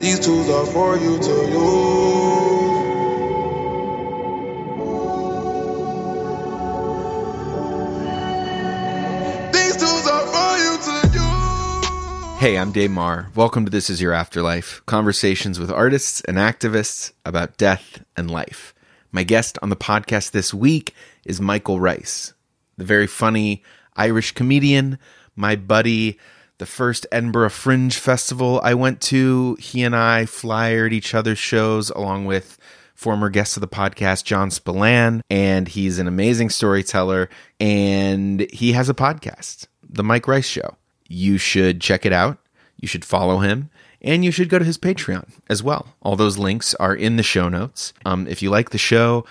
These tools are for you to use. These tools are for you to use. Hey, I'm Dave Marr. Welcome to This Is Your Afterlife conversations with artists and activists about death and life. My guest on the podcast this week is Michael Rice, the very funny Irish comedian, my buddy. The first Edinburgh Fringe Festival I went to, he and I flyered each other's shows along with former guest of the podcast, John Spillane, and he's an amazing storyteller. And he has a podcast, The Mike Rice Show. You should check it out. You should follow him. And you should go to his Patreon as well. All those links are in the show notes. Um, if you like the show,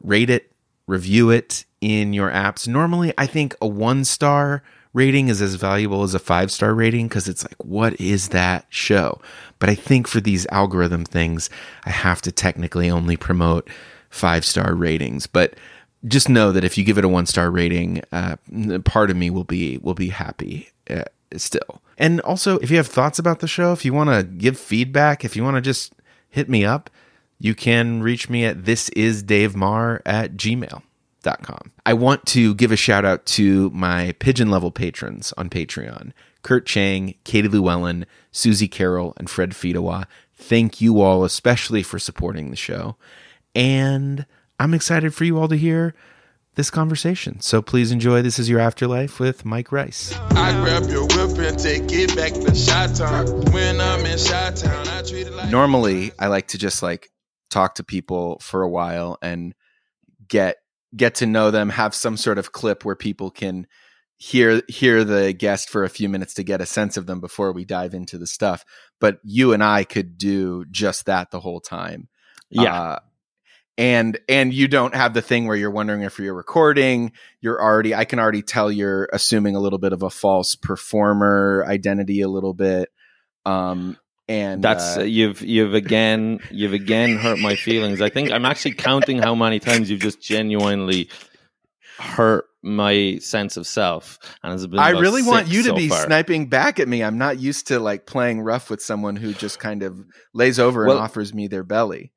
rate it, review it in your apps. Normally, I think a one star rating is as valuable as a five star rating because it's like, what is that show? But I think for these algorithm things, I have to technically only promote five star ratings. But just know that if you give it a one star rating, uh, part of me will be will be happy uh, still. And also, if you have thoughts about the show, if you want to give feedback, if you want to just hit me up, you can reach me at this is Dave at gmail.com. I want to give a shout out to my pigeon level patrons on Patreon Kurt Chang, Katie Llewellyn, Susie Carroll, and Fred Fedewa. Thank you all, especially for supporting the show. And I'm excited for you all to hear this conversation. So please enjoy This Is Your Afterlife with Mike Rice. I grab your whip and take it back to Shot Town. When I'm in Shot Town, I treat it like normally I like to just like talk to people for a while and get get to know them, have some sort of clip where people can hear hear the guest for a few minutes to get a sense of them before we dive into the stuff. But you and I could do just that the whole time. Yeah. Uh, and and you don't have the thing where you're wondering if you're recording you're already i can already tell you're assuming a little bit of a false performer identity a little bit um and That's uh, you've you've again you've again hurt my feelings. I think I'm actually counting how many times you've just genuinely hurt my sense of self. And I really want you to so be far. sniping back at me. I'm not used to like playing rough with someone who just kind of lays over Well- and offers me their belly.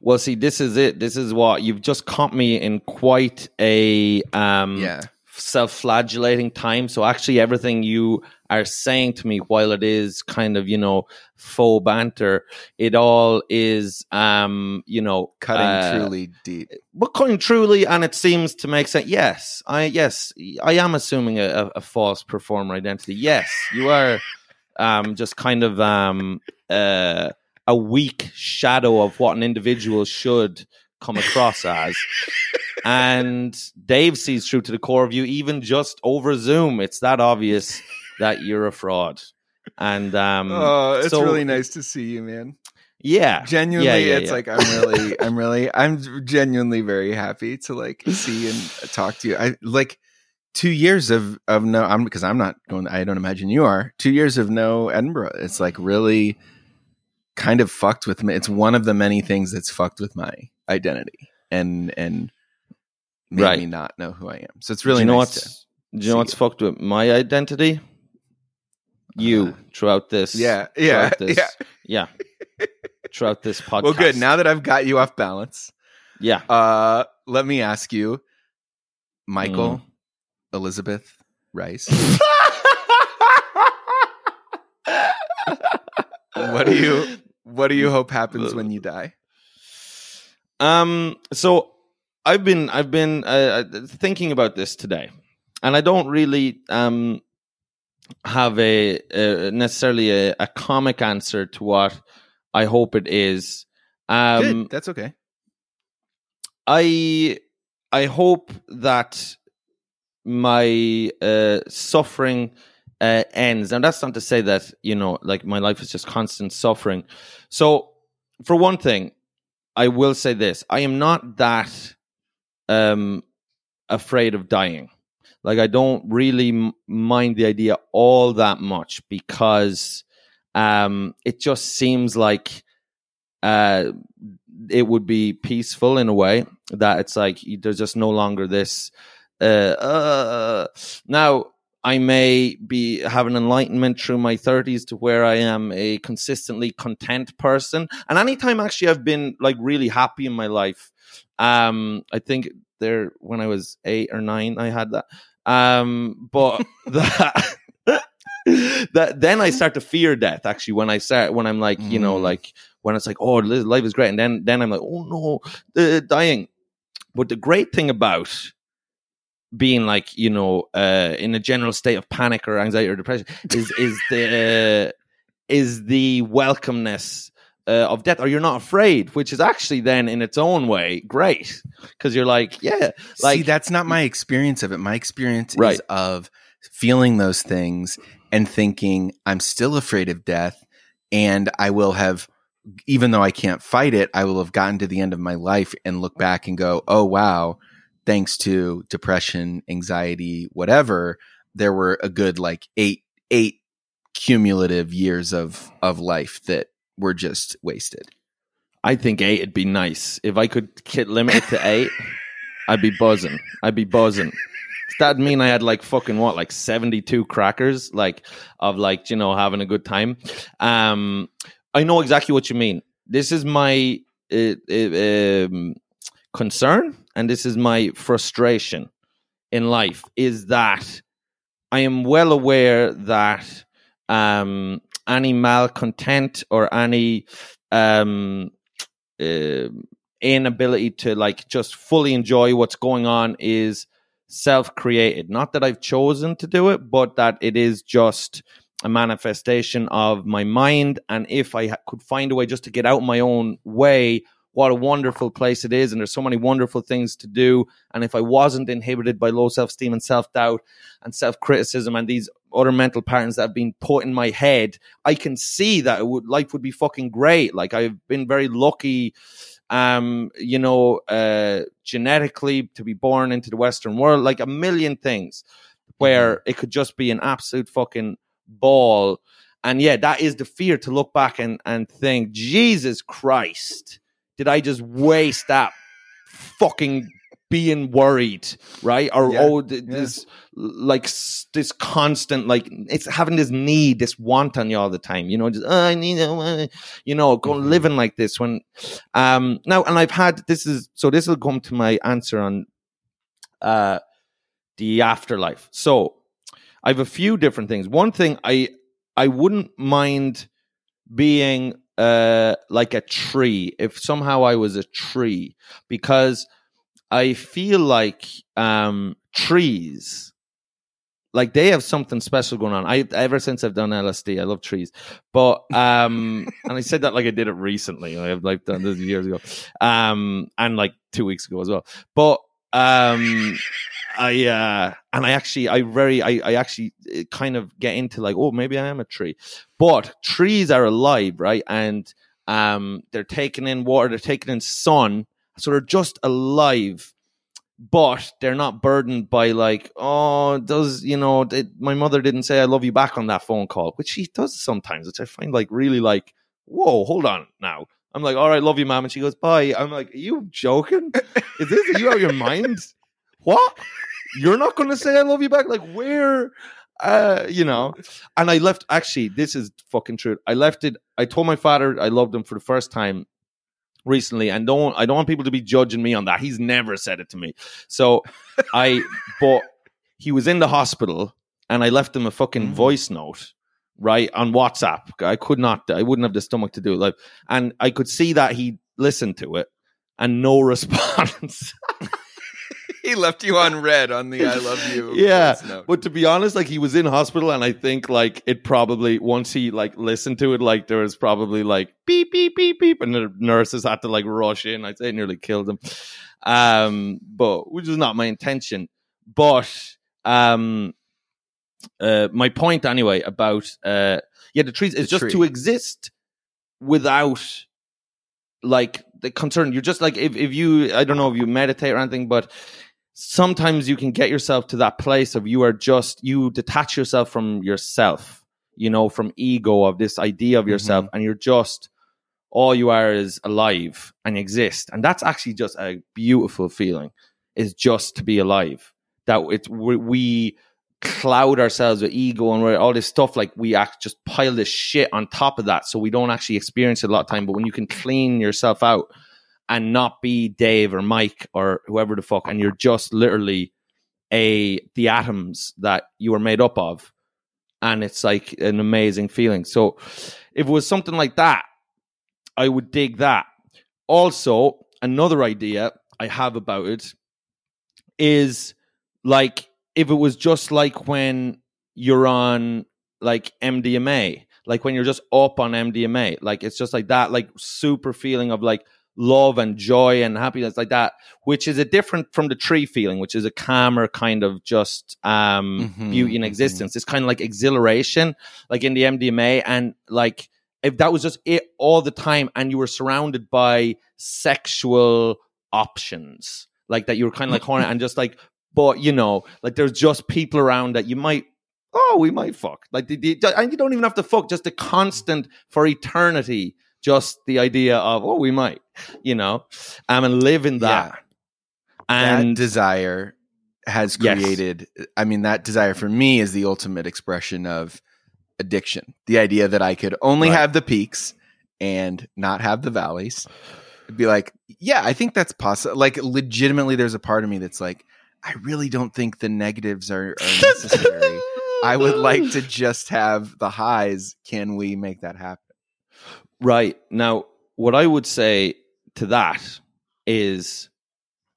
Well, see, this is it. This is what you've just caught me in quite a um Yeah. Self-flagellating time. So actually, everything you are saying to me, while it is kind of you know faux banter, it all is um you know Cutting uh, truly deep. but cutting truly, and it seems to make sense. Yes, I yes, I am assuming a, a, a false performer identity. Yes, you are um, just kind of um, uh, a weak shadow of what an individual should come across as. And Dave sees through to the core of you, even just over Zoom. It's that obvious that you're a fraud. And um, oh, it's so- really nice to see you, man. Yeah, Genuinely, Yeah, yeah, it's yeah. like I'm really, I'm really, I'm genuinely very happy to like see and talk to you. I like two years of of no, I'm because I'm not going. I don't imagine you are. Two years of no Edinburgh. It's like really kind of fucked with me. It's one of the many things that's fucked with my identity and and made Right. me not know who I am. So it's really do you know nice what's do you know what's fucked with my identity? You Uh, throughout this, Yeah, yeah, throughout this, yeah. yeah, throughout this podcast. Well, good. Now that I've got you off balance, yeah, uh, let me ask you, Michael, Mm. Elizabeth Rice. what do you what do you hope happens when you die? Um. So I've been I've been uh, uh, thinking about this today, and I don't really um have a, uh necessarily a, a comic answer to what I hope it is. Um, Good. That's okay. I I hope that my uh, suffering uh, ends, and that's not to say that you know, like my life is just constant suffering. So, for one thing, I will say this: I am not that um, afraid of dying. Like I don't really m- mind the idea all that much because um, it just seems like uh, it would be peaceful in a way that it's like there's just no longer this. Uh, uh, now, I may be have an enlightenment through my 30s to where I am a consistently content person. And anytime actually I've been like really happy in my life, um, I think there when I was eight or nine, I had that. Um, but that. that then I start to fear death. Actually, when I start, when I'm like, you know, Mm. like when it's like, oh, life is great, and then then I'm like, oh no, uh, dying. But the great thing about being like, you know, uh, in a general state of panic or anxiety or depression is is the uh, is the welcomeness uh, of death, or you're not afraid, which is actually then in its own way great because you're like, yeah, like See, that's not my experience of it. My experience Right. is of feeling those things and thinking I'm still afraid of death and I will have even though I can't fight it, I will have gotten to the end of my life and look back and go, "Oh wow, thanks to depression, anxiety, whatever, there were a good like 8 8 cumulative years of of life that were just wasted." I think eight would be nice if I could kit limit it to eight. I'd be buzzing. I'd be buzzing. That'd mean I had like fucking what, like seventy two crackers, like of like you know having a good time. Um, I know exactly what you mean. This is my uh, uh, um, concern, and this is my frustration in life. Is that I am well aware that um, any malcontent or any um, uh, inability to like just fully enjoy what's going on is self-created not that i've chosen to do it but that it is just a manifestation of my mind and if i could find a way just to get out my own way what a wonderful place it is and there's so many wonderful things to do. And if i wasn't inhibited by low self-esteem and self-doubt and self-criticism and these other mental patterns that have been put in my head i can see that it would life would be fucking great. Like i've been very lucky um you know uh genetically to be born into the western world like a million things where it could just be an absolute fucking ball. And yeah that is the fear to look back and and think jesus christ did i just waste that fucking being worried right or Yeah, oh th- yeah. this like this constant like it's having this need this want on you all the time you know just oh, i need uh, you know go Mhm. living like this when um now and i've had this is so this will come to my answer on uh the afterlife so i have a few different things one thing i i wouldn't mind being uh like a tree if somehow i was a tree because i feel like um trees like they have something special going on. I ever since I've done LSD, I love trees. But um and I said that like I did it recently. I've like done this years ago. Um and like two weeks ago as well. But um I uh and I actually I very I, I actually uh, kind of get into like, oh maybe I am a tree. But trees are alive, right? And um they're taking in water, they're taking in sun, so they're just alive but they're not burdened by like, oh, does you know? It, my mother didn't say I love you back on that phone call, which she does sometimes, which I find like really like, whoa, hold on now. I'm like, all right, love you, mom, and she goes, bye. I'm like, are you joking? Is this are you out of your mind? What? You're not going to say I love you back? Like where? Uh, you know, and I left. Actually, this is fucking true. I left it. I told my father I loved him for the first time recently, and don't I don't want people to be judging me on that. He's never said it to me. So I, but he was in the hospital, and I left him a fucking Mhm. voice note. Right on WhatsApp, I could not. I wouldn't have the stomach to do it. Like, and I could see that he listened to it, and no response. he left you on read on the I love you. Yeah. But to be honest, like he was in hospital, and I think like it probably once he like listened to it, like there was probably like beep beep beep beep, and the nurses had to like rush in. I'd say it nearly killed him. Um, but which is not my intention. But um, uh, my point anyway about uh, yeah, the trees is just to exist without like the concern. You're just like if if you I don't know if you meditate or anything, but sometimes you can get yourself to that place of you are just you detach yourself from yourself you know from ego of this idea of yourself and you're just all you are is alive and exist. And that's actually just a beautiful feeling is just to be alive. That it's we, we cloud ourselves with ego and all this stuff. Like we act just pile this shit on top of that, so we don't actually experience it a lot of time. But when you can clean yourself out and not be Dave or Mike or whoever the fuck, and you're just literally a the atoms that you are made up of, and it's like an amazing feeling. So if it was something like that, I would dig that. Also, another idea I have about it is like if it was just like when you're on like MDMA, like when you're just up on MDMA, like it's just like that, like super feeling of like love and joy and happiness like that, which is a different from the tree feeling, which is a calmer kind of just um Mhm, beauty in mhm. existence. It's kind of like exhilaration, like in the MDMA, and like if that was just it all the time, and you were surrounded by sexual options, like that you were kind of like horny and just like, but you know, like there's just people around that you might. Oh, we might fuck. Like, the, the, and you don't even have to fuck. Just the constant for eternity. Just the idea of, oh, we might, you know, um, and live in that. And that desire has Yes. created i mean that desire for me is the ultimate expression of addiction the idea that i could only Right. have the peaks and not have the valleys It'd be like yeah i think that's possible like legitimately there's a part of me that's like i really don't think the negatives are, are necessary i would like to just have the highs can we make that happen Right. Now, what I would say to that is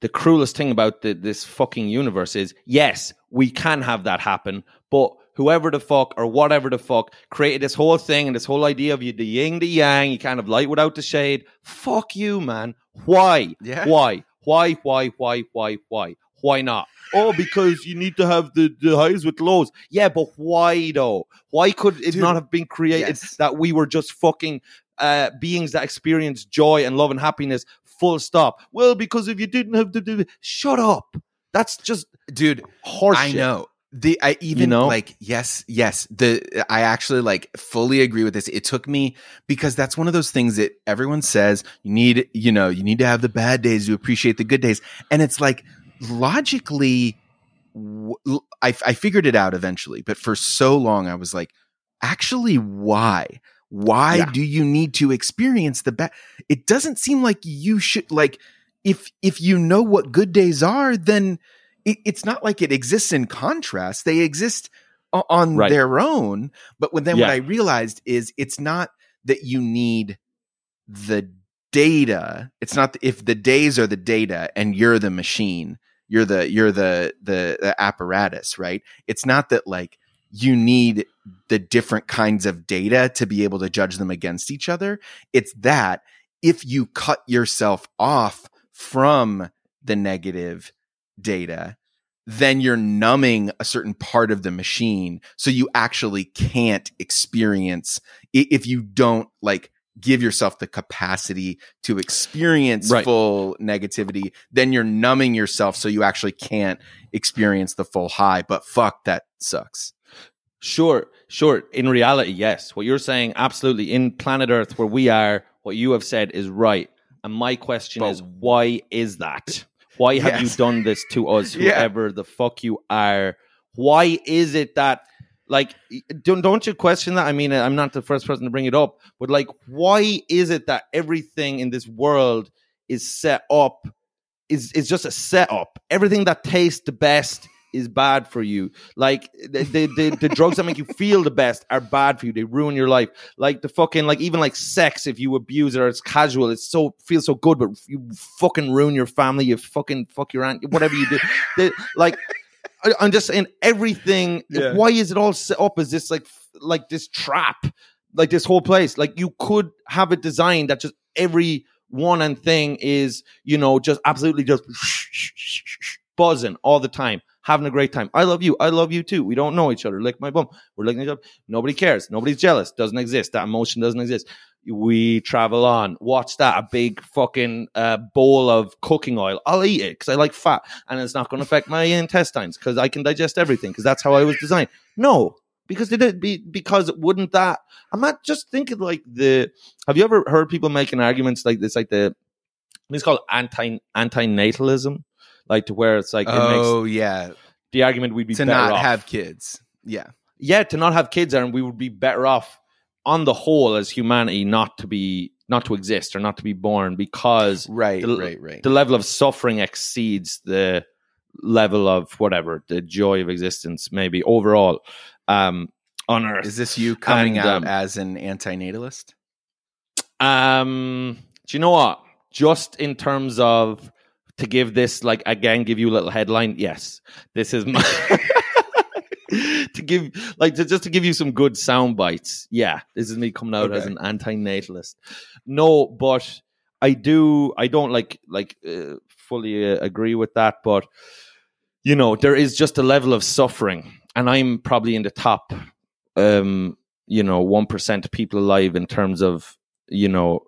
the cruelest thing about the, this fucking universe is yes, we can have that happen, but whoever the fuck or whatever the fuck created this whole thing and this whole idea of you, the yin, the yang, you kind of light without the shade. Fuck you, man. Why? Yeah. Why? Why? Why? Why? Why? Why? Why not? Oh, because you need to have the, the highs with lows. Yeah, but why though? Why could it Dude, not have been created yes. that we were just fucking uh, beings that experience joy and love and happiness? Full stop. Well, because if you didn't have the, the shut up. That's just dude horseshit. I know. The I even know? like yes, yes. The I actually like fully agree with this. It took me because that's one of those things that everyone says you need, you know, you need to have the bad days to appreciate the good days. And it's like logically I figured it out eventually, but for so long I was like actually why? Why Yeah. do you need to experience the bad? It doesn't seem like you should like if if you know what good days are, then it, it's not like it exists in contrast. They exist on Right. their own. But when then Yeah. what I realized is it's not that you need the data. It's not if the days are the data and you're the machine. You're the you're the the, the apparatus, right? It's not that like you need the different kinds of data to be able to judge them against each other. It's that if you cut yourself off from the negative data, then you're numbing a certain part of the machine. So you actually can't experience if you don't like give yourself the capacity to experience Right. full negativity, then you're numbing yourself so you actually can't experience the full high. But fuck, that sucks. Sure, sure. In reality, yes. What you're saying, absolutely. In planet Earth, where we are, what you have said is right. And my question But- is, why is that? Why have you done this to us, Yeah. whoever the fuck you are? Why is it that, like, don't, don't you question that? I mean, uh, I'm not the first person to bring it up, but like, why is it that everything in this world is set up, is, is just a setup? Everything that tastes the best is bad for you. Like the, the, the, the drugs that make you feel the best are bad for you. They ruin your life. Like the fucking like even like sex, if you abuse it or it's casual, it's so feels so good, but you fucking ruin your family. You fucking fuck your aunt, whatever you do. The- like I'm just saying everything. Yeah. Why is it all set up as this like like this trap? Like this whole place. Like you could have a design that just every one and thing is you know just absolutely just buzzing all the time, having a great time. I love you. I love you too. We don't know each other. Lick my bum. We're licking each other. Nobody cares. Nobody's jealous. Doesn't exist. That emotion doesn't exist. We travel on. Watch that. A big fucking uh, bowl of cooking oil. I'll eat it because I like fat and it's not going to affect my intestines because I can digest everything because that's how I was designed. No, because it did be because wouldn't that? I'm not just thinking like the. Have you ever heard people making arguments like this? Like the. It's called anti anti natalism, like to where it's like it makes oh yeah, the argument we'd be to not off. have kids. Yeah. yeah, to not have kids, and we would be better off on the whole as humanity not to be not to exist or not to be born because Right, the, right, right. the level of suffering exceeds the level of whatever the joy of existence maybe overall um on earth Is this you coming And, out um, as an antinatalist? Um, do you know what? Just in terms of to give this, like again, give you a little headline. Yes, this is my give, like, to, just to give you some good sound bites. Yeah, this is me coming out as an anti-natalist. No, but I do. I don't like like uh, fully uh, agree with that, but you know, there is just a level of suffering, and I'm probably in the top. Um, you know, one percent people alive in terms of you know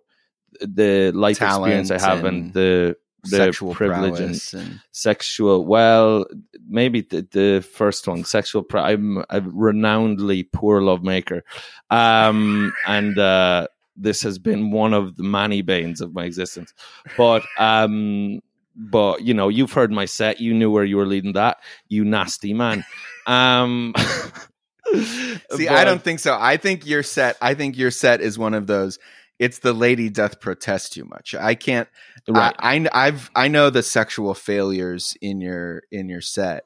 the life experience I have and, and the the Sexual privilege and and sexual. Well, maybe the, the first one, sexual. Pri- I'm a renownedly poor lovemaker, um, and uh, this has been one of the many banes of my existence. But um, but you know, you've heard my set. You knew where you were leading that. You nasty man. Um, See, I don't think so. I think your set. I think your set is one of those. It's the lady doth protest too much. I can't. Right. I, I I've I know the sexual failures in your in your set,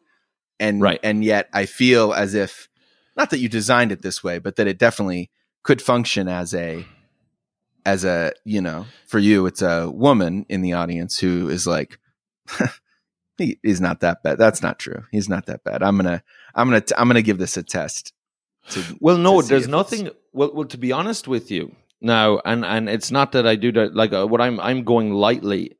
and Right. and yet I feel as if not that you designed it this way, but that it definitely could function as a as a you know for you it's a woman in the audience who is like he, he's not that bad. That's not true. He's not that bad. I'm gonna I'm gonna I'm gonna give this a test. To, Well, no, there's nothing. Well, well, to be honest with you now, and and it's not that I do that. Like uh, what I'm I'm going lightly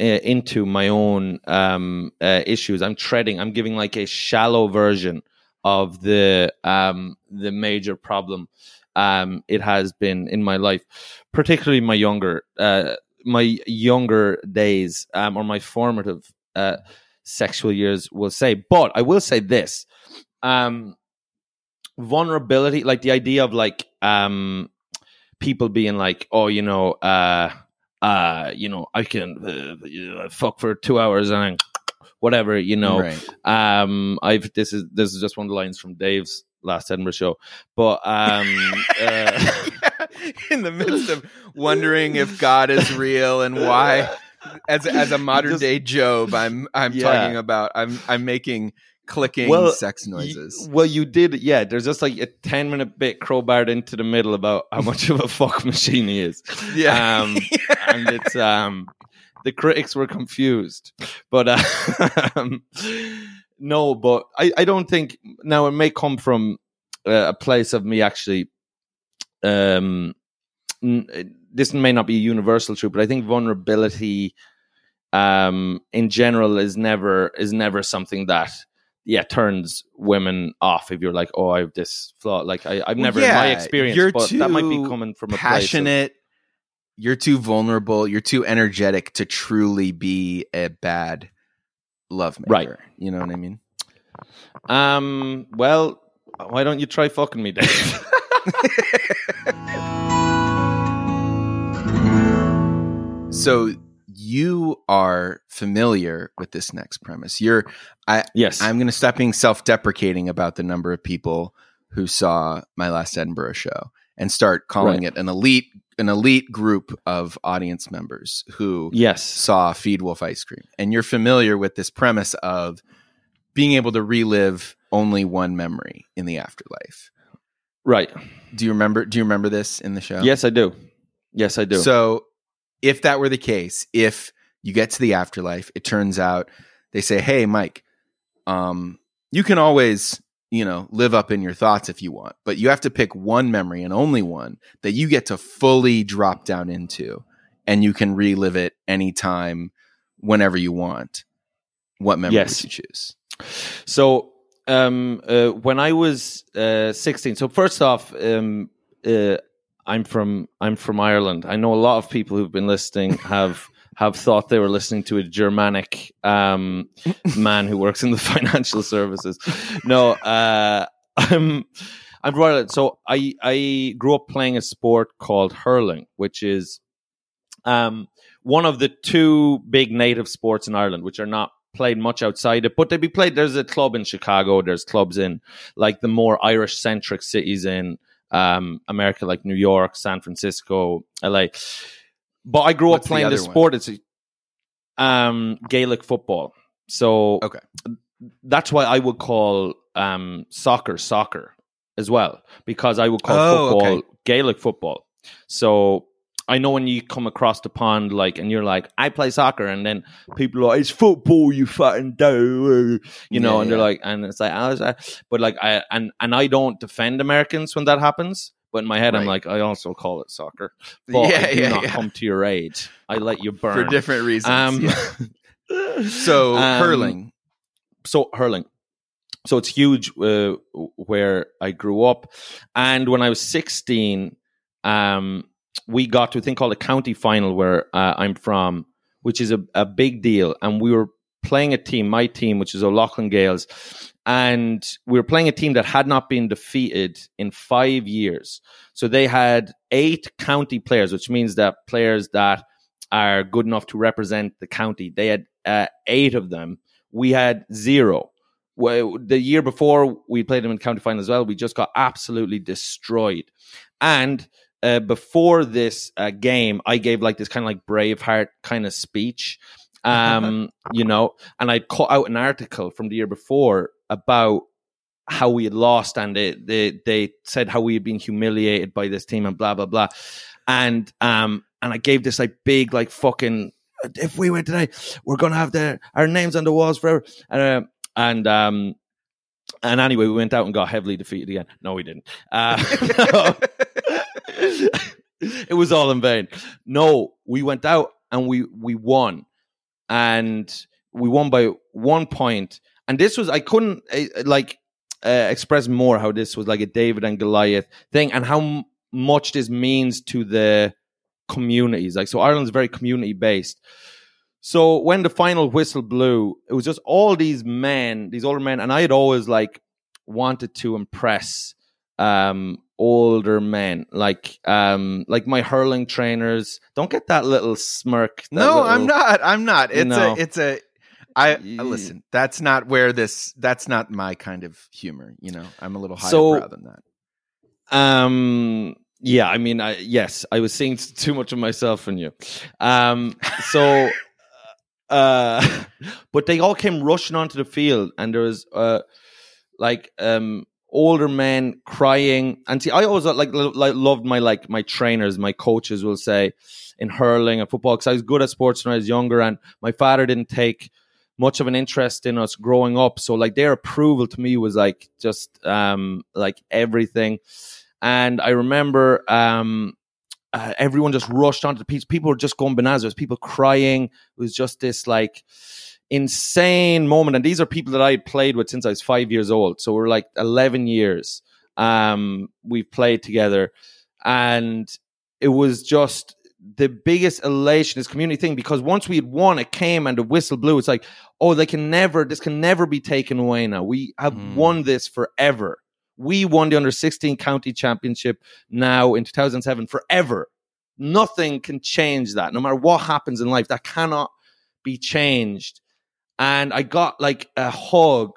uh, into my own um uh, issues. I'm treading. I'm giving like a shallow version of the um the major problem um it has been in my life, particularly my younger uh my younger days um or my formative uh sexual years will say. But I will say this. Um vulnerability like the idea of like um people being like oh you know uh uh you know i can uh, fuck for two hours and whatever you know Right. um i've this is this is just one of the lines from dave's last edinburgh show but um uh, in the midst of wondering if God is real and why, as as a modern Just- day Job, I'm I'm Yeah. talking about I'm I'm making clicking Well, sex y- noises. well you did yeah there's just like a 10 minute bit crowbarred into the middle about how much of a fuck machine he is. Yeah, um, and it's um the critics were confused. But uh, no but I, I don't think now it may come from uh, a place of me actually um n- this may not be a universal truth but i think vulnerability um in general is never is never something that yeah turns women off if you're like oh i have this flaw like I, i've Well, never in my experience you're but that might be coming from a place of- passionate. You're too vulnerable. You're too energetic to truly be a bad lovemaker. Right. You know what I mean? Um. Well, why don't you try fucking me, Dave? So you are familiar with this next premise. You're I yes. I'm going to stop being self-deprecating about the number of people who saw my last Edinburgh show and start calling Right. it an elite an elite group of audience members who yes. saw Feed Wolf Ice Cream. And you're familiar with this premise of being able to relive only one memory in the afterlife. Right. Do you remember do you remember this in the show? Yes, I do. Yes, I do. So, if that were the case, if you get to the afterlife, it turns out they say, "Hey, Mike, um, you can always, you know, live up in your thoughts if you want, but you have to pick one memory and only one that you get to fully drop down into, and you can relive it anytime, whenever you want." What memory Yes. would you choose? So, um, uh, when I was uh, 16, so first off, um, uh, I'm from I'm from Ireland. I know a lot of people who've been listening have have thought they were listening to a Germanic um, man who works in the financial services. No, uh, I'm I'm from Ireland. So I I grew up playing a sport called hurling, which is um, one of the two big native sports in Ireland, which are not played much outside it, but they'd be played. There's a club in Chicago. There's clubs in like the more Irish centric cities in um, America, like New York, San Francisco, LA. But I grew What's up playing this one? sport. It's um, Gaelic football. So Okay. that's why I would call um, soccer soccer as well because I would call Oh, football okay. Gaelic football. So I know when you come across the pond, like, and you're like, I play soccer, and then people are like, it's football, you fucking do, you know, Yeah, and they're yeah. like, and it's like, I was, uh, but like, I and and I don't defend Americans when that happens. But in my head, I'm like, I also call it soccer. But Yeah, I do yeah, not yeah. come to your aid. I let you burn For different reasons. Um. So um, hurling. so hurling so it's huge uh, where i grew up and when i was 16 um, we got to a thing called a county final where uh, i'm from which is a, a big deal. And we were playing a team my team which is O'Loughlin Gaels. And we were playing a team that had not been defeated in five years. So they had eight county players which means that players that are good enough to represent the county. They had uh, eight of them. We had zero. Well, the year before we played them in county final as well, we just got absolutely destroyed. And uh, before this uh, game, I gave like this kind of like Braveheart kind of speech, um, you know, and I cut out an article from the year before about how we had lost and they, they they said how we had been humiliated by this team and blah blah blah. And um and I gave this like big like fucking if we win today we're gonna have the our names on the walls forever. And uh, and um and anyway we went out and got heavily defeated again. No we didn't. Uh, it was all in vain. No we went out and we we won. And we won by one point. and this was i couldn't uh, like uh, express more how this was like a david and goliath thing and how m- much this means to the communities. Like so ireland's very community based so when the final whistle blew it was just all these men these older men and i had always like wanted to impress um older men like um like my hurling trainers don't get that little smirk that no, little- I'm not. I'm not. It's No. a. It's a. I uh, listen. That's not where this. That's not my kind of humor. You know, I'm a little higher So- brow than that. Um. Yeah. I mean, I yes, I was seeing too much of myself in you. Um. So, uh, but they all came rushing onto the field, and there was uh, like um older men crying. And see, I always uh, like, like loved my like my trainers, my coaches will say in hurling and football because I was good at sports when I was younger, and my father didn't take much of an interest in us growing up. So like their approval to me was like just um like everything. And I remember um uh, everyone just rushed onto the pitch. People were just going bananas. There was people crying. It was just this like insane moment. And these are people that I had played with since I was five years old. So we're like eleven years. Um, we've played together, and it was just the biggest elation, this community thing, because once we had won, it came and the whistle blew. It's like, oh, they can never, this can never be taken away now. We have Mm. won this forever. We won the under 16 county championship now in 2007 forever. Nothing can change that. No matter what happens in life, that cannot be changed. And I got like a hug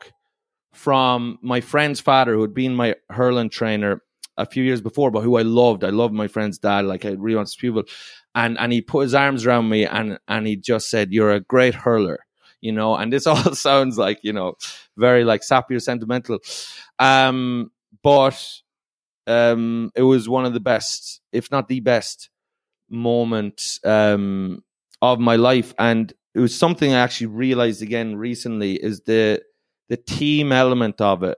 from my friend's father, who had been my hurling trainer a few years before, but who I loved. I loved my friend's dad. Like I really wanted to. And and he put his arms around me and and he just said, You're a great hurler. You know, and this all sounds like, you know, very like sappy or sentimental. Um, but um it was one of the best, if not the best, moment um of my life. And it was something I actually realized again recently is the the team element of it,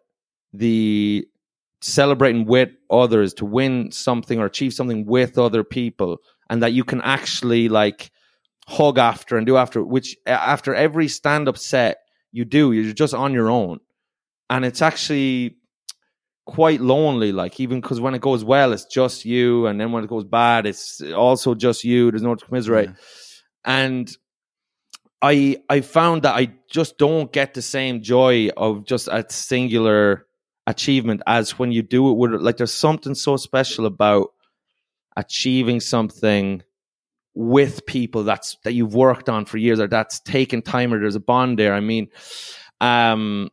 the celebrating with others to win something or achieve something with other people, and that you can actually like hug after and do after, which after every stand up set you do, you're just on your own, and it's actually quite lonely like even because when it goes well it's just you and then when it goes bad it's also just you there's no one to commiserate Yeah. and I I found that I just don't get the same joy of just a singular achievement as when you do it with like there's something so special about achieving something with people that's that you've worked on for years or that's taken time or there's a bond there. I mean, um,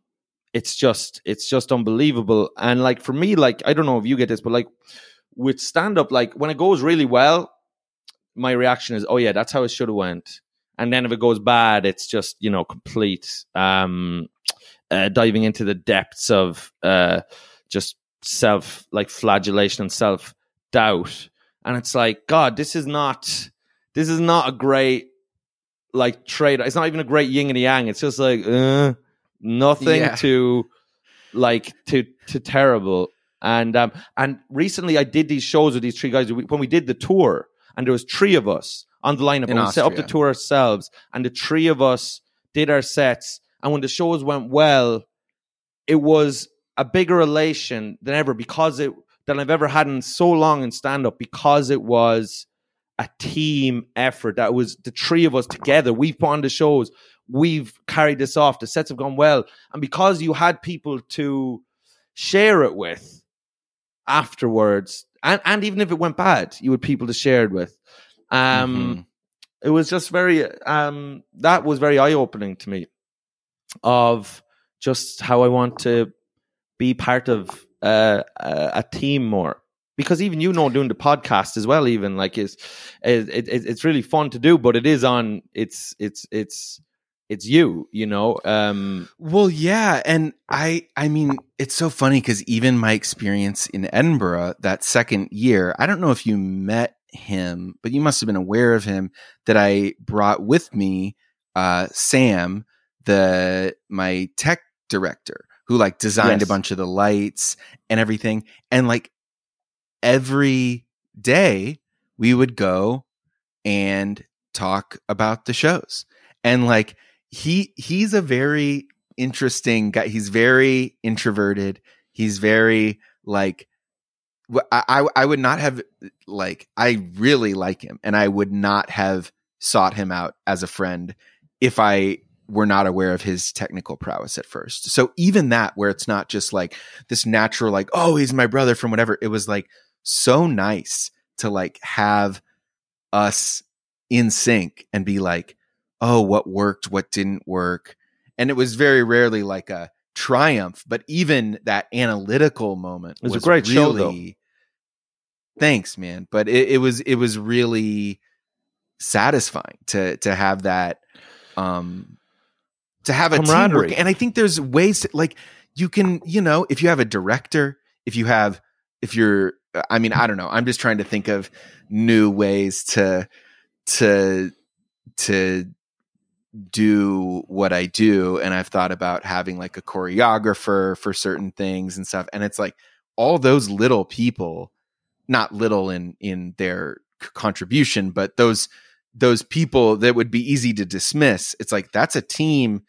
it's just it's just unbelievable. And like for me, like I don't know if you get this, but like with stand up, like when it goes really well, my reaction is, oh yeah, that's how it should have went. And then if it goes bad, it's just you know complete um, uh, diving into the depths of uh, just self like flagellation and self doubt. And it's like, God, this is not this is not a great like trade. It's not even a great yin and yang. It's just like uh, nothing Yeah. to like to to terrible. And um and recently I did these shows with these three guys when we did the tour, and there was three of us on the lineup. In and we set up the tour ourselves, and the three of us did our sets. And when the shows went well, it was a bigger elation than ever because it than I've ever had in so long in stand up because it was a team effort. That was the three of us together. We've put on the shows. We've carried this off. The sets have gone well. And because you had people to share it with afterwards, and, and even if it went bad, you had people to share it with. Um, It was just very, um, that was very eye opening to me of just how I want to be part of uh, a, a team more. Because even you know, doing the podcast as well, even like is it, it, it's really fun to do, but it is on. It's it's it's it's you, you know. Um, Well, yeah, and I I mean, it's so funny cuz even my experience in Edinburgh that second year, I don't know if you met him, but you must have been aware of him that I brought with me uh Sam, the my tech director who like designed Yes. a bunch of the lights and everything and like every day we would go and talk about the shows. And like he he's a very interesting guy. He's very introverted. He's very like I I would not have like I really like him and I would not have sought him out as a friend if I were not aware of his technical prowess at first. So even that where it's not just like this natural like oh he's my brother from whatever it was like so nice to like have us in sync and be like oh what worked what didn't work. And it was very rarely like a triumph but even that analytical moment It was a great show, though. thanks man but it, it was it was really satisfying to to have that um to have a teamwork and i think there's ways to like you can you know if you have a director if you have if you're i mean i don't know i'm just trying to think of new ways to to to do what i do and i've thought about having like a choreographer for certain things and stuff and it's like all those little people not little in in their c- contribution but those those people that would be easy to dismiss it's like that's a team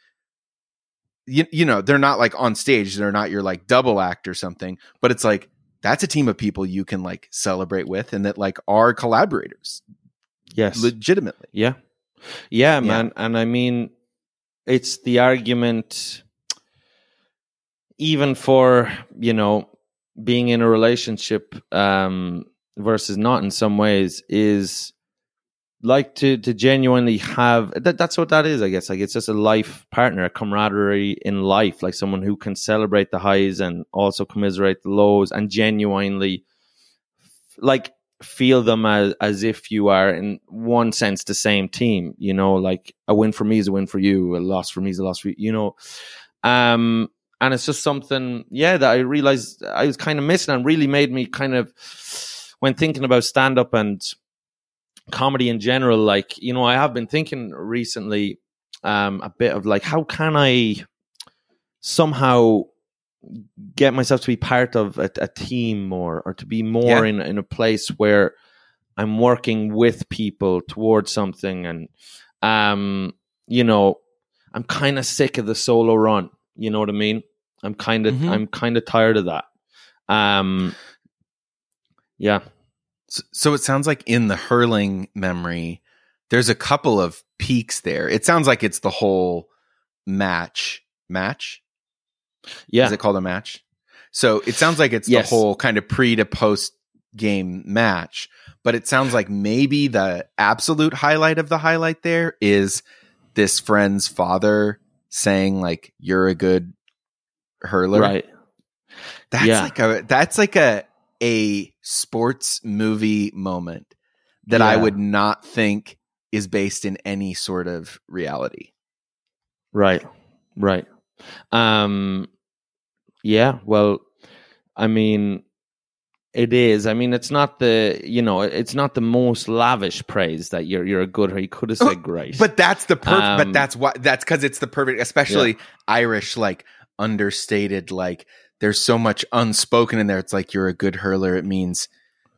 you, you know they're not like on stage they're not your like double act or something but it's like that's a team of people you can like celebrate with and that like are collaborators yes, legitimately Yeah. Yeah, man. And I mean, it's the argument, even for, you know, being in a relationship um, versus not in some ways, is like to to genuinely have that, that's what that is i guess like it's just a life partner a camaraderie in life like someone who can celebrate the highs and also commiserate the lows and genuinely like feel them as as if you are in one sense the same team you know like a win for me is a win for you a loss for me is a loss for you you know? Um and it's just something yeah that i realized i was kind of missing and really made me kind of when thinking about stand up and comedy in general like you know i have been thinking recently um a bit of like how can i somehow get myself to be part of a, a team more or to be more Yeah. in in a place where i'm working with people towards something and um you know i'm kind of sick of the solo run you know what i mean i'm kind of Mhm. i'm kind of tired of that um yeah So, so it sounds like in the hurling memory, there's a couple of peaks there. It sounds like it's the whole match. Match? Yeah Is it called a match? So it sounds like it's Yes. the whole kind of pre to post game match. But it sounds like maybe the absolute highlight of the highlight there is this friend's father saying like you're a good hurler. Right. That's Yeah. like a that's like a a sports movie moment that I would not think is based in any sort of reality. Right. Right. Um yeah, well I mean it is. I mean it's not the you know, it's not the most lavish praise that you're you're a good hurler. he could have said great. But that's the perfect. Um, but that's why. That's because it's the perfect, especially Irish, like understated. Like there's so much unspoken in there. It's like you're a good hurler. It means,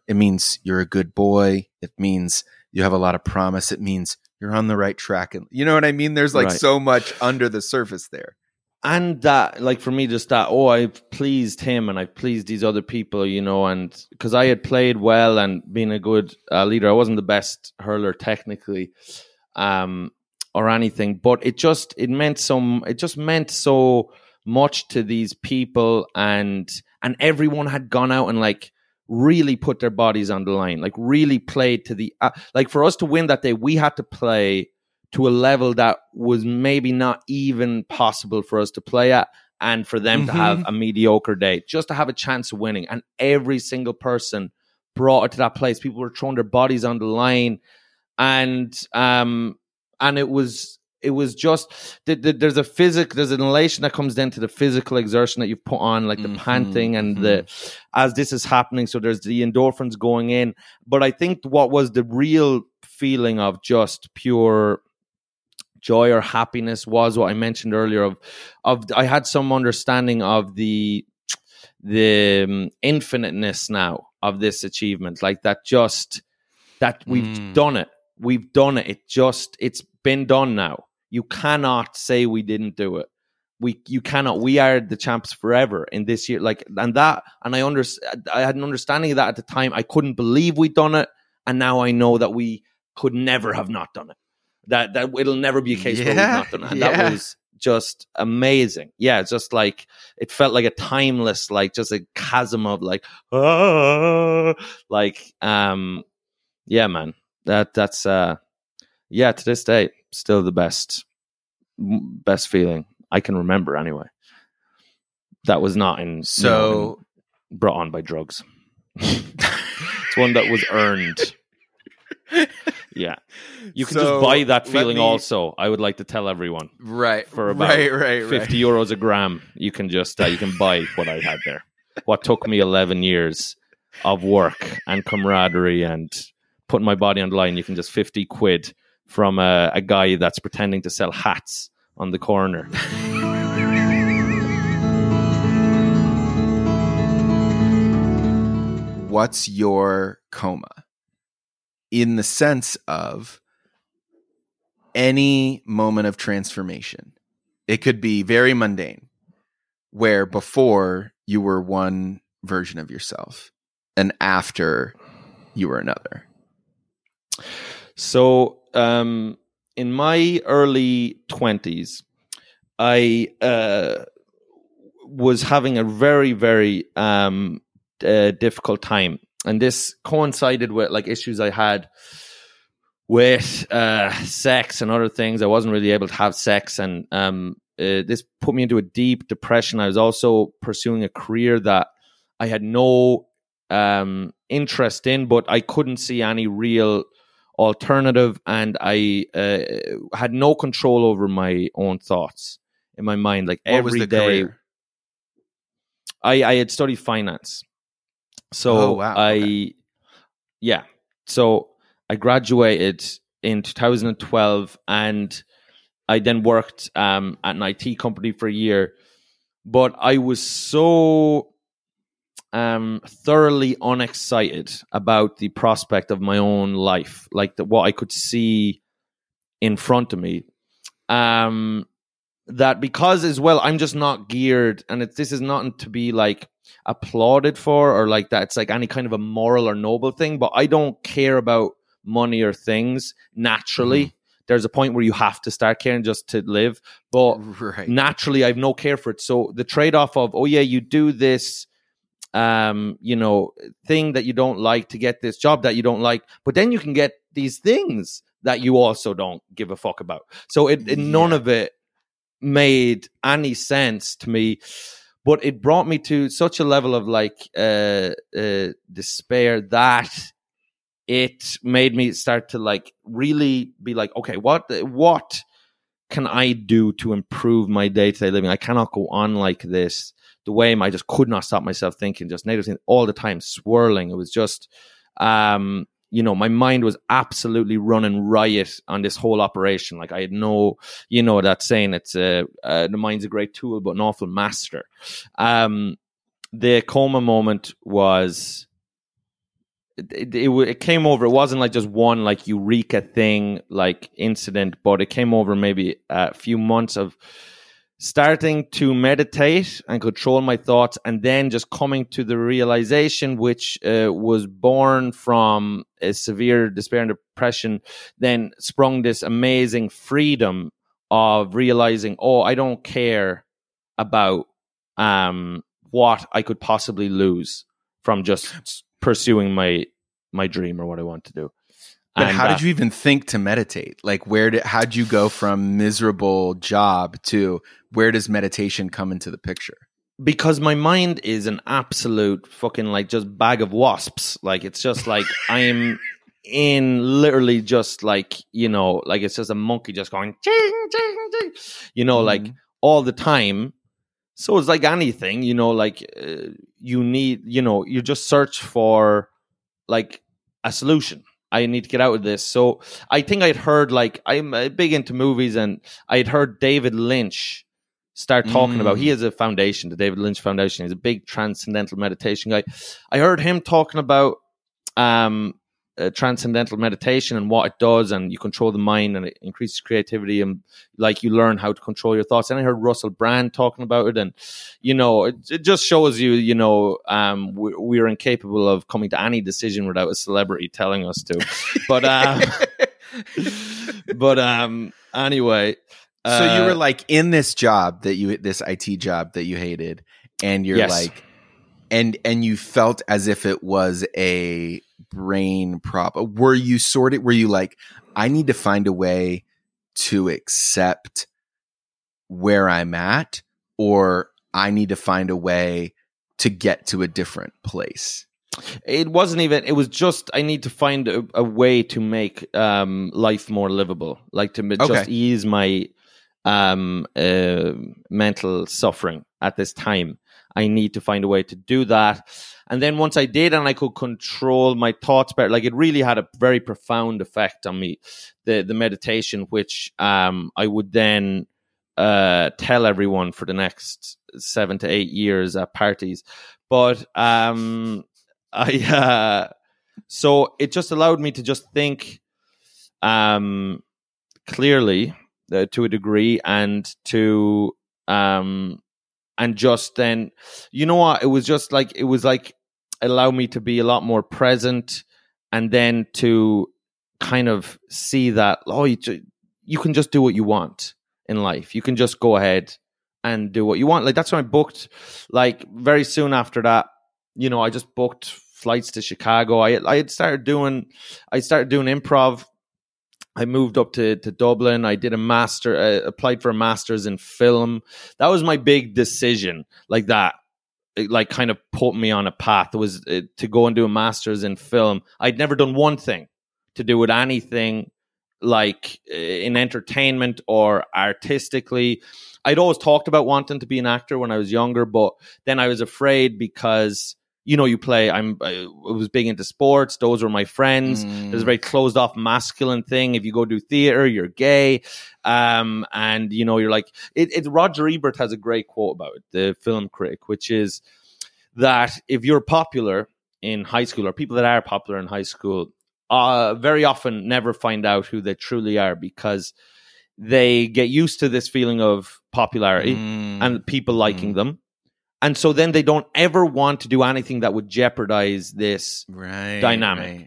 it means you're a good boy. It means you have a lot of promise. It means you're on the right track. And you know what I mean. There's like Right. so much under the surface there. And that like for me just that oh i've pleased him and i've pleased these other people you know and because i had played well and been a good uh, leader. I wasn't the best hurler technically um or anything but it just it meant so it just meant so much to these people and and everyone had gone out and like really put their bodies on the line like really played to the uh, like for us to win that day we had to play to a level that was maybe not even possible for us to play at and for them to Mhm. have a mediocre day just to have a chance of winning. And every single person brought it to that place. People were throwing their bodies on the line. And um and it was it was just th- th- there's a physic there's an elation that comes into the physical exertion that you've put on like the Mhm, panting and the as this is happening so there's the endorphins going in. But i think what was the real feeling of just pure joy or happiness was what I mentioned earlier of of I had some understanding of the the um, infiniteness now of this achievement. Like that just that we've Mm. done it. We've done it. It just it's been done now. You cannot say we didn't do it. We you cannot. We are the champs forever in this year. Like and that and I under I had an understanding of that at the time. I couldn't believe we'd done it. And now I know that we could never have not done it that that it'll never be a case where we've Yeah, not done and yeah. that was just amazing. Yeah just like it felt like a timeless like just a chasm of like ah, like um yeah man. That that's uh yeah to this day still the best best feeling i can remember anyway. That was not in you know, So in- brought on by drugs. It's one that was earned yeah. You can So, just buy that let feeling me- also. I would like to tell everyone. Right. For about right right 50 right. euros a gram you can just uh, you can buy what i had there. What took me 11 years of work and camaraderie and putting my body on the line you can just 50 quid from a, a guy that's pretending to sell hats on the corner. What's your coma in the sense of any moment of transformation it could be very mundane where before you were one version of yourself and after you were another So, um, in my early 20s, I uh, was having a very, very um, uh, difficult time. And this coincided with like issues I had with uh, sex and other things. I wasn't really able to have sex. And um, uh, this put me into a deep depression. I was also pursuing a career that I had no um, interest in, but I couldn't see any real alternative and i uh, had no control over my own thoughts in my mind like what the day career i i had studied finance so Oh, wow. i Okay. yeah so i graduated in 2012 and i then worked um at an it company for a year but i was so um thoroughly unexcited about the prospect of my own life like the, what i could see in front of me um that because as well i'm just not geared and it's this is not to be like applauded for or like that it's like any kind of a moral or noble thing but i don't care about money or things naturally. There's a point where you have to start caring just to live but right. naturally I have no care for it. So the trade off of, oh yeah, you do this um, you know, thing that you don't like to get this job that you don't like, but then you can get these things that you also don't give a fuck about. So it, it none of it made any sense to me but it brought me to such a level of like uh, uh, despair that it made me start to like really be like okay what what can i do to improve my day-to-day living? I cannot go on like this the way i just could not stop myself thinking just negative things all the time swirling. It was just um you know my mind was absolutely running riot on this whole operation. Like i had no you know that saying it's uh, uh the mind's a great tool but an awful master. Um the coma moment was it, it, it, it came over it wasn't like just one like eureka thing like incident but it came over maybe a few months of starting to meditate and control my thoughts and then just coming to the realization which uh, was born from a severe despair and depression then sprung this amazing freedom of realizing oh i don't care about um what i could possibly lose from just pursuing my my dream or what i want to do But And, how did you even think to meditate? Like, where did how'd you go from miserable job to where does meditation come into the picture? because my mind is an absolute fucking like just bag of wasps. Like it's just like I'm in literally just like you know like it's just a monkey just going ching ching ching, you know like Mhm. all the time. So it's like anything, you know, like uh, you need, you know, you just search for like a solution. I need to get out of this. So I think I'd heard like I'm uh, big into movies, and I'd heard David Lynch start talking Mm. about. He has a foundation, the David Lynch Foundation. He's a big transcendental meditation guy. I heard him talking about um, uh, transcendental meditation and what it does, and you control the mind, and it increases creativity, and like you learn how to control your thoughts. And I heard Russell Brand talking about it, and you know, it, it just shows you, you know, um, we, we're incapable of coming to any decision without a celebrity telling us to. But um, but um, anyway. so you uh, were like in this job that you this IT job that you hated, and you're Yes. like, and and you felt as if it was a brain problem? Were you sorted? Were you like, I need to find a way to accept where I'm at, or I need to find a way to get to a different place. it wasn't even it was just i need to find a, a way to make um life more livable like to m- just ease my um uh, mental suffering at this time i need to find a way to do that. And then once i did and i could control my thoughts better like it really had a very profound effect on me. The the meditation which um i would then uh tell everyone for the next seven to eight years at parties. But um I uh so it just allowed me to just think um clearly uh, to a degree and to um and just then you know what it was just like it was like allow me to be a lot more present and then to kind of see that oh you, you can just do what you want in life you can just go ahead and do what you want like that's when i booked like very soon after that you know, I just booked flights to Chicago. I I had started doing I started doing improv. I moved up to to Dublin. I did a master, uh, applied for a master's in film. That was my big decision, like that. It, like kind of put me on a path. It was uh, to go and do a master's in film. I'd never done one thing to do with anything like uh, in entertainment or artistically. I'd always talked about wanting to be an actor when I was younger, but then I was afraid because you know you play. I'm I was big into sports. Those were my friends. Mm. There's a very closed off masculine thing. If you go do theater, you're gay, um, and you know you're like it, it. Roger Ebert has a great quote about it, the film critic, which is that if you're popular in high school or people that are popular in high school, uh, very often never find out who they truly are because they get used to this feeling of popularity Mm. and people liking them. And so then they don't ever want to do anything that would jeopardize this. right dynamic.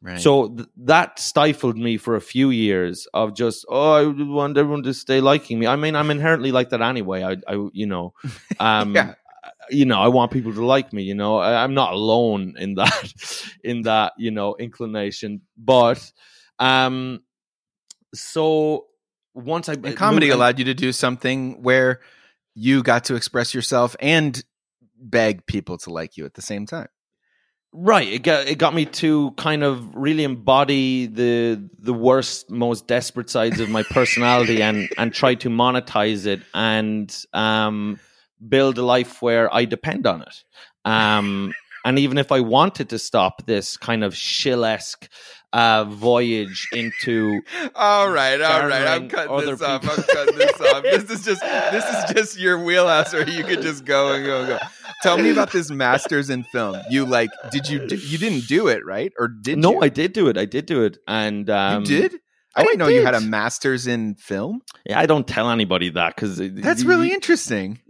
Right. right. So th- that stifled me for a few years of just, oh, I want everyone to stay liking me. I mean, I'm inherently like that anyway. I, I you know, um, Yeah. you know, I want people to like me. You know, I, I'm not alone in that, in that, you know, inclination. But, um, so once I And comedy moved- allowed you to do something where you got to express yourself and beg people to like you at the same time. Right. It got it got me to kind of really embody the the worst, most desperate sides of my personality and and try to monetize it and um build a life where I depend on it. Um and even if I wanted to stop this kind of shill-esque uh voyage into All right, all right. I'm cutting this off. I'm cutting this off. This is just this is just your wheelhouse where you could just go and go and go. Tell me about this masters in film. You like did you do, you didn't do it, right? Or did No, you? I did do it. I did do it. And um you did? I didn't I know you had a masters in film. Yeah, I don't tell anybody that cuz That's really interesting.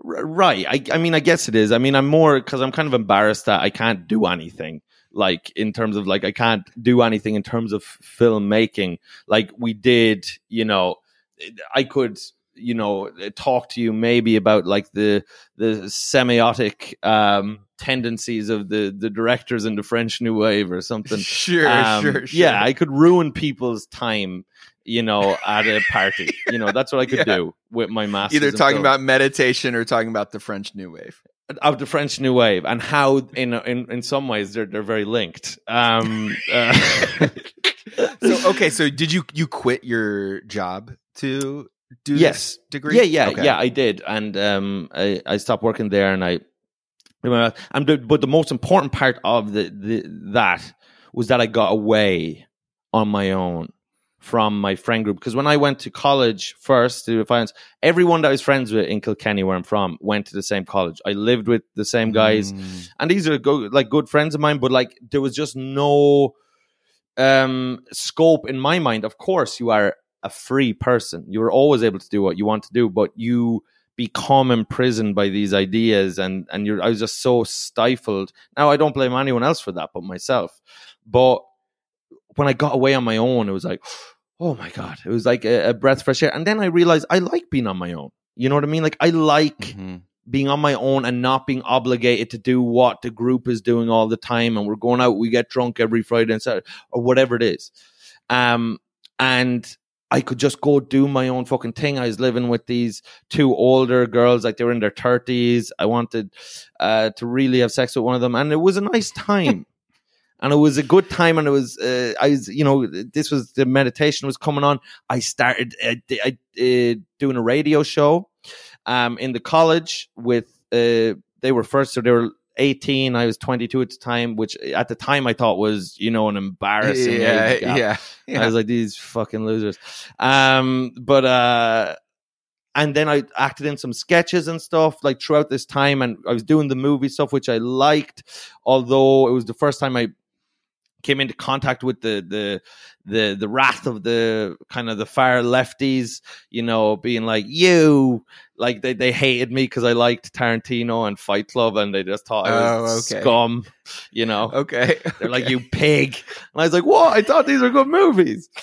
Right. I, I mean, I guess it is. I mean, I'm more because I'm kind of embarrassed that I can't do anything. Like in terms of like I can't do anything in terms of filmmaking. Like we did, you know, I could, you know, talk to you maybe about like the the semiotic um, tendencies of the the directors in the French New Wave or something. Sure, Um, sure, sure. Yeah, I could ruin people's time. You know, at a party. You know, that's what I could Yeah. do with my master. Either talking about meditation or talking about the French New Wave. Of the French New Wave and how in in in some ways they're they're very linked. Um, uh, So okay, so did you you quit your job to do Yes. this degree? yeah, yeah, Okay. yeah, I did, and um, I I stopped working there, and I, and the, but the most important part of the, the that was that I got away on my own from my friend group because when I went to college first to finance, everyone that I was friends with in Kilkenny, where I'm from, went to the same college. I lived with the same guys. Mm. and these are go- like good friends of mine but like there was just no um scope in my mind of course you are a free person you are always able to do what you want to do but you become imprisoned by these ideas and and you're i was just so stifled now i don't blame anyone else for that but myself but when i got away on my own it was like oh my god. It was like a, a breath of fresh air. And then i realized i like being on my own. You know what i mean? Like i like Mhm. being on my own and not being obligated to do what the group is doing all the time. And we're going out we get drunk every friday and saturday or whatever it is. Um and i could just go do my own fucking thing. I was living with these two older girls like they were in their 30s i wanted uh to really have sex with one of them. And it was a nice time and it was a good time and it was uh, i was you know this was the meditation was coming on i started uh, I, uh, doing a radio show um, in the college with uh, they were first, so they were 18. I was 22 at the time, which at the time I thought was you know an embarrassing Yeah, yeah, yeah. I was like these fucking losers. Um, but uh, and then I acted in some sketches and stuff like throughout this time, and I was doing the movie stuff, which I liked, although it was the first time I came into contact with the the the the wrath of the kind of the far lefties, you know, being like you, like they they hated me because I liked Tarantino and Fight Club, and they just thought I was Oh, okay. scum, you know. okay. They're like, you pig. And I was like, what? I thought these were good movies.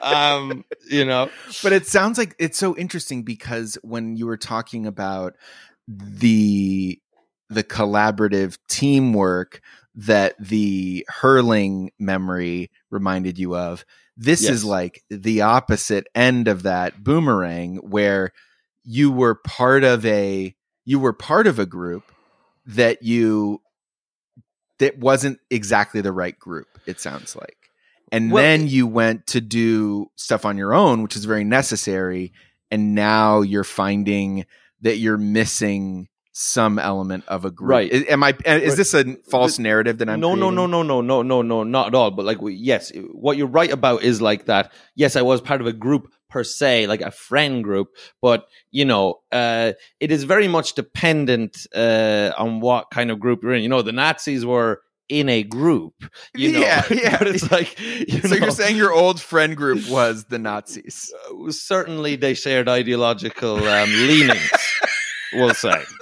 Um, you know, but it sounds like it's so interesting because when you were talking about the the collaborative teamwork that the hurling memory reminded you of this Yes. is like the opposite end of that boomerang where you were part of a you were part of a group that you that wasn't exactly the right group it sounds like and Well, then you went to do stuff on your own which is very necessary and now you're finding that you're missing some element of a group Right. is, am i is Right. this a false narrative that i'm no, no, creating? no, no, no, no, no, no, not at all. But like, yes, what you're right about is like that. Yes, I was part of a group per se, like a friend group, but you know, uh, it is very much dependent uh, on what kind of group you're in. You know, the Nazis were in a group. You know, Yeah, yeah. but it's like, you so know, you're saying your old friend group was the nazis uh, certainly they shared ideological um, leanings. we'll say.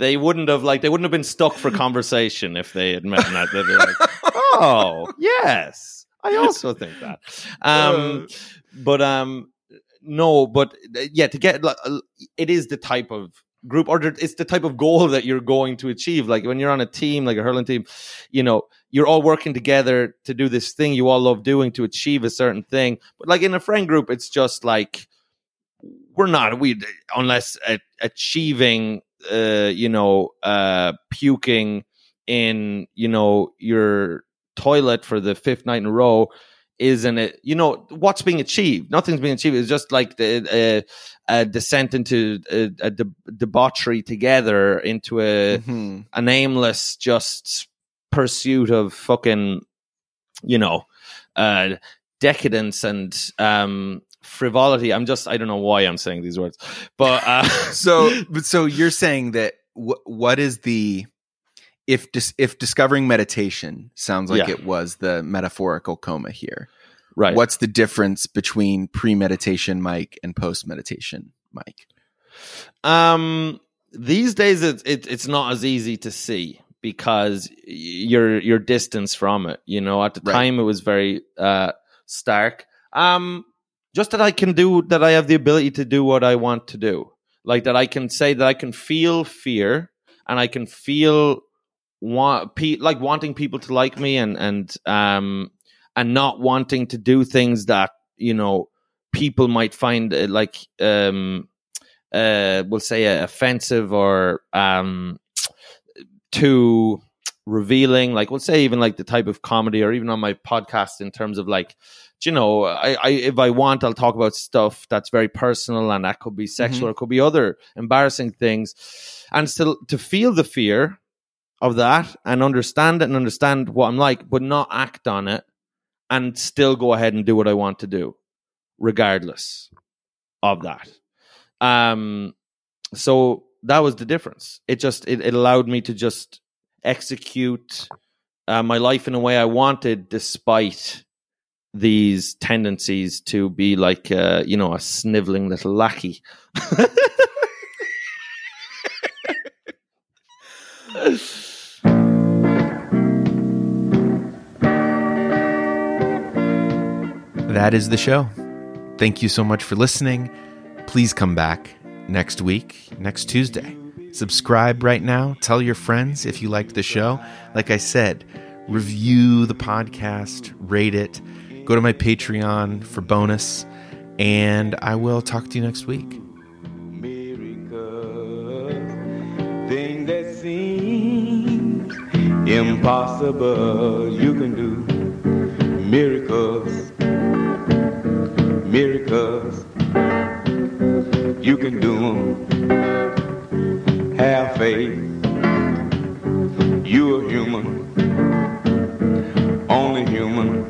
They wouldn't have like they wouldn't have been stuck for conversation if they had met that. They'd be like, oh yes, I also think that. Um, but um, no, but uh, yeah, to get like, uh, it is the type of group or it's the type of goal that you're going to achieve like when you're on a team like a hurling team you know you're all working together to do this thing you all love doing to achieve a certain thing but like in a friend group it's just like we're not we unless uh, achieving uh you know uh puking in you know your toilet for the fifth night in a row isn't it you know what's being achieved nothing's being achieved it's just like the uh, a descent into a, a de- debauchery together into a Mhm. an aimless just pursuit of fucking you know uh decadence and um frivolity i'm just i don't know why i'm saying these words but uh So, but so you're saying that wh- what is the if dis- if discovering meditation sounds like Yeah. it was the metaphorical coma here? right What's the difference between pre-meditation Mike and post-meditation Mike? Um, these days it's it, it's not as easy to see because y- you're you're distance from it. You know, at the Right. time it was very uh stark. Um, just that I can do that. I have the ability to do what I want to do. Like that, I can say that I can feel fear and I can feel want pe- like wanting people to like me and and um and not wanting to do things that you know people might find uh, like um uh we'll say uh, offensive or um too revealing like we'll say even like the type of comedy or even on my podcast in terms of like you know I, I if i want i'll talk about stuff that's very personal and that could be sexual or it could be other embarrassing things. And still to feel the fear of that and understand it and understand what i'm like but not act on it and still go ahead and do what i want to do regardless of that. Um so that was the difference. It just it, it allowed me to just execute uh, my life in a way i wanted despite these tendencies to be like uh, you know a sniveling little lackey That is the show. Thank you so much for listening. Please come back next week, next Tuesday. Subscribe right now. Tell your friends if you liked the show. Like I said, review the podcast, rate it, go to my Patreon for bonus, and I will talk to you next week. Impossible, you can do miracles, miracles, you can do 'em have faith. You are human, only human.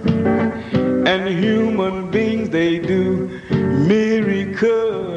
And human beings, they do miracles.